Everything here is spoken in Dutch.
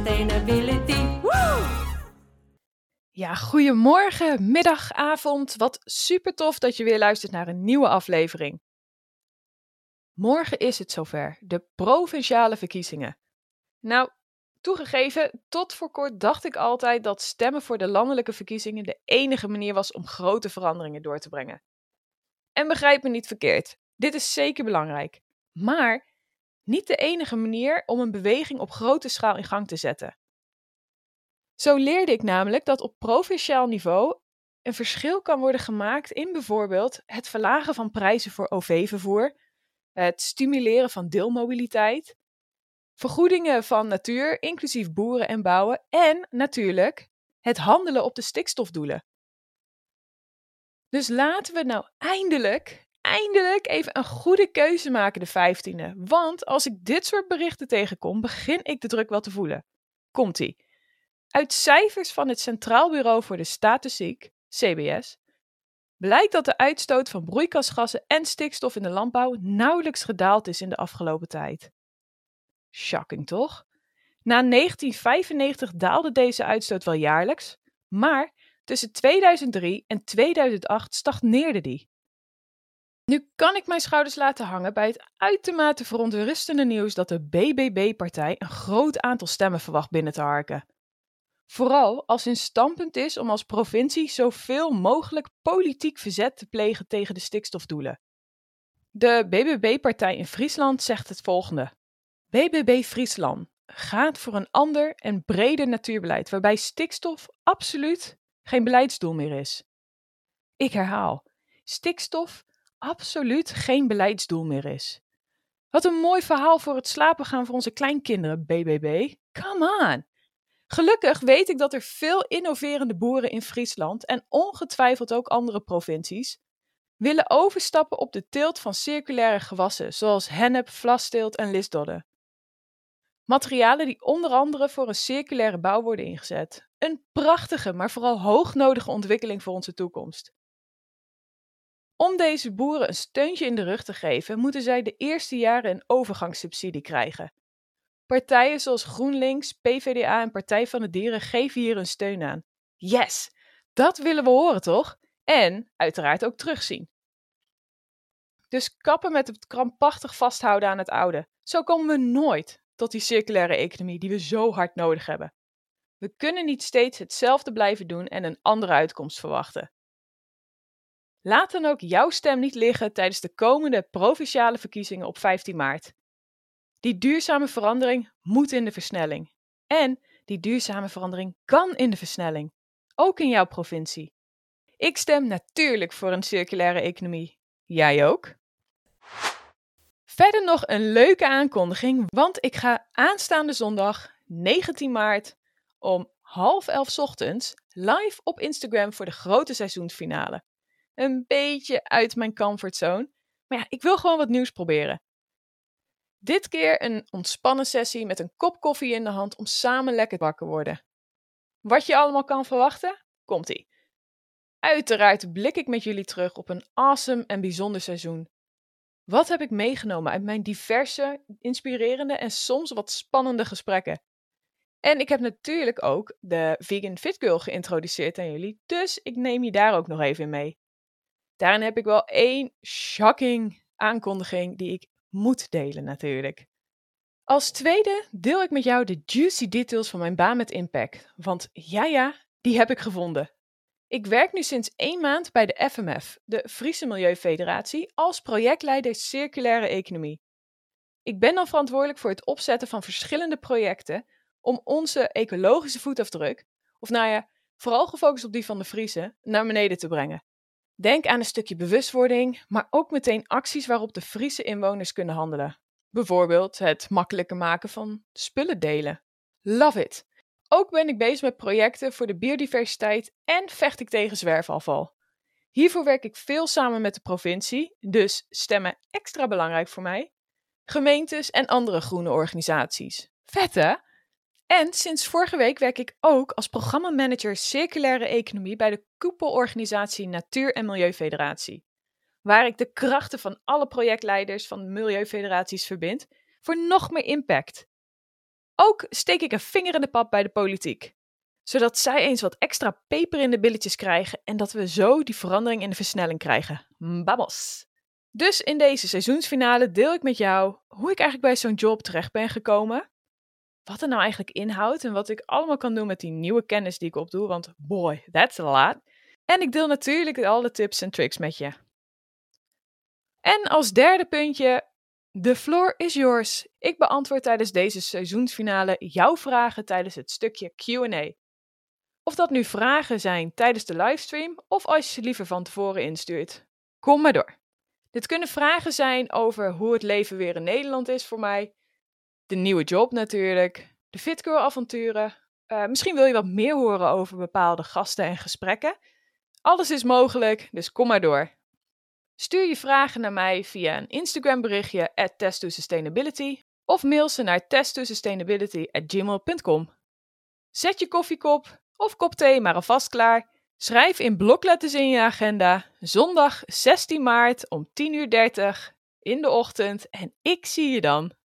sustainability. Ja, goedemorgen, middag, avond. Wat super tof dat je weer luistert naar een nieuwe aflevering. Morgen is het zover, de provinciale verkiezingen. Nou, toegegeven, tot voor kort dacht ik altijd dat stemmen voor de landelijke verkiezingen de enige manier was om grote veranderingen door te brengen. En begrijp me niet verkeerd, dit is zeker belangrijk. Maar niet de enige manier om een beweging op grote schaal in gang te zetten. Zo leerde ik namelijk dat op provinciaal niveau een verschil kan worden gemaakt in bijvoorbeeld het verlagen van prijzen voor OV-vervoer, het stimuleren van deelmobiliteit, vergoedingen van natuur, inclusief boeren en bouwen, en natuurlijk het handelen op de stikstofdoelen. Dus laten we nou eindelijk, eindelijk even een goede keuze maken de 15e. Want als ik dit soort berichten tegenkom, begin ik de druk wel te voelen. Komt-ie. Uit cijfers van het Centraal Bureau voor de Statistiek, CBS, blijkt dat de uitstoot van broeikasgassen en stikstof in de landbouw nauwelijks gedaald is in de afgelopen tijd. Shocking toch? Na 1995 daalde deze uitstoot wel jaarlijks, maar tussen 2003 en 2008 stagneerde die. Nu kan ik mijn schouders laten hangen bij het uitermate verontrustende nieuws dat de BBB-partij een groot aantal stemmen verwacht binnen te harken. Vooral als hun standpunt is om als provincie zoveel mogelijk politiek verzet te plegen tegen de stikstofdoelen. De BBB-partij in Friesland zegt het volgende: BBB Friesland gaat voor een ander en breder natuurbeleid waarbij stikstof absoluut geen beleidsdoel meer is. Ik herhaal: stikstof absoluut geen beleidsdoel meer is. Wat een mooi verhaal voor het slapen gaan voor onze kleinkinderen, BBB. Come on! Gelukkig weet ik dat er veel innoverende boeren in Friesland en ongetwijfeld ook andere provincies willen overstappen op de teelt van circulaire gewassen, zoals hennep, vlasteelt en lisdodden. Materialen die onder andere voor een circulaire bouw worden ingezet. Een prachtige, maar vooral hoognodige ontwikkeling voor onze toekomst. Om deze boeren een steuntje in de rug te geven, moeten zij de eerste jaren een overgangssubsidie krijgen. Partijen zoals GroenLinks, PvdA en Partij van de Dieren geven hier hun steun aan. Yes, dat willen we horen toch? En uiteraard ook terugzien. Dus kappen met het krampachtig vasthouden aan het oude. Zo komen we nooit tot die circulaire economie die we zo hard nodig hebben. We kunnen niet steeds hetzelfde blijven doen en een andere uitkomst verwachten. Laat dan ook jouw stem niet liggen tijdens de komende provinciale verkiezingen op 15 maart. Die duurzame verandering moet in de versnelling. En die duurzame verandering kan in de versnelling. Ook in jouw provincie. Ik stem natuurlijk voor een circulaire economie. Jij ook? Verder nog een leuke aankondiging, want ik ga aanstaande zondag 19 maart om half elf ochtends live op Instagram voor de grote seizoensfinale. Een beetje uit mijn comfortzone, maar ja, ik wil gewoon wat nieuws proberen. Dit keer een ontspannen sessie met een kop koffie in de hand om samen lekker wakker worden. Wat je allemaal kan verwachten? Komt-ie. Uiteraard blik ik met jullie terug op een awesome en bijzonder seizoen. Wat heb ik meegenomen uit mijn diverse, inspirerende en soms wat spannende gesprekken? En ik heb natuurlijk ook de Vegan Fit Girl geïntroduceerd aan jullie, dus ik neem je daar ook nog even in mee. Daarin heb ik wel één shocking aankondiging die ik moet delen natuurlijk. Als tweede deel ik met jou de juicy details van mijn baan met Impact. Want ja, ja, die heb ik gevonden. Ik werk nu sinds één maand bij de FMF, de Friese Milieufederatie, als projectleider circulaire economie. Ik ben dan verantwoordelijk voor het opzetten van verschillende projecten om onze ecologische voetafdruk, of nou ja, vooral gefocust op die van de Friese, naar beneden te brengen. Denk aan een stukje bewustwording, maar ook meteen acties waarop de Friese inwoners kunnen handelen. Bijvoorbeeld het makkelijker maken van spullen delen. Love it! Ook ben ik bezig met projecten voor de biodiversiteit en vecht ik tegen zwerfafval. Hiervoor werk ik veel samen met de provincie, dus stemmen extra belangrijk voor mij, gemeentes en andere groene organisaties. Vet hè? En sinds vorige week werk ik ook als programmamanager circulaire economie bij de koepelorganisatie Natuur- en Milieufederatie, waar ik de krachten van alle projectleiders van milieufederaties verbind voor nog meer impact. Ook steek ik een vinger in de pap bij de politiek, zodat zij eens wat extra peper in de billetjes krijgen en dat we zo die verandering in de versnelling krijgen. Vamos! Dus in deze seizoensfinale deel ik met jou hoe ik eigenlijk bij zo'n job terecht ben gekomen, wat er nou eigenlijk inhoudt en wat ik allemaal kan doen met die nieuwe kennis die ik opdoe, want boy, that's a lot. En ik deel natuurlijk alle tips en tricks met je. En als derde puntje, the floor is yours. Ik beantwoord tijdens deze seizoensfinale jouw vragen tijdens het stukje Q&A. Of dat nu vragen zijn tijdens de livestream of als je ze liever van tevoren instuurt. Kom maar door. Dit kunnen vragen zijn over hoe het leven weer in Nederland is voor mij, de nieuwe job natuurlijk, de Fitgirl avonturen. Uh, misschien wil je wat meer horen over bepaalde gasten en gesprekken. Alles is mogelijk, dus kom maar door. Stuur je vragen naar mij via een Instagram berichtje at test2sustainability of mail ze naar test2sustainability@gmail.com. Zet je koffiekop of kop thee maar alvast klaar. Schrijf in blokletters in je agenda zondag 16 maart om 10.30 uur in de ochtend en ik zie je dan.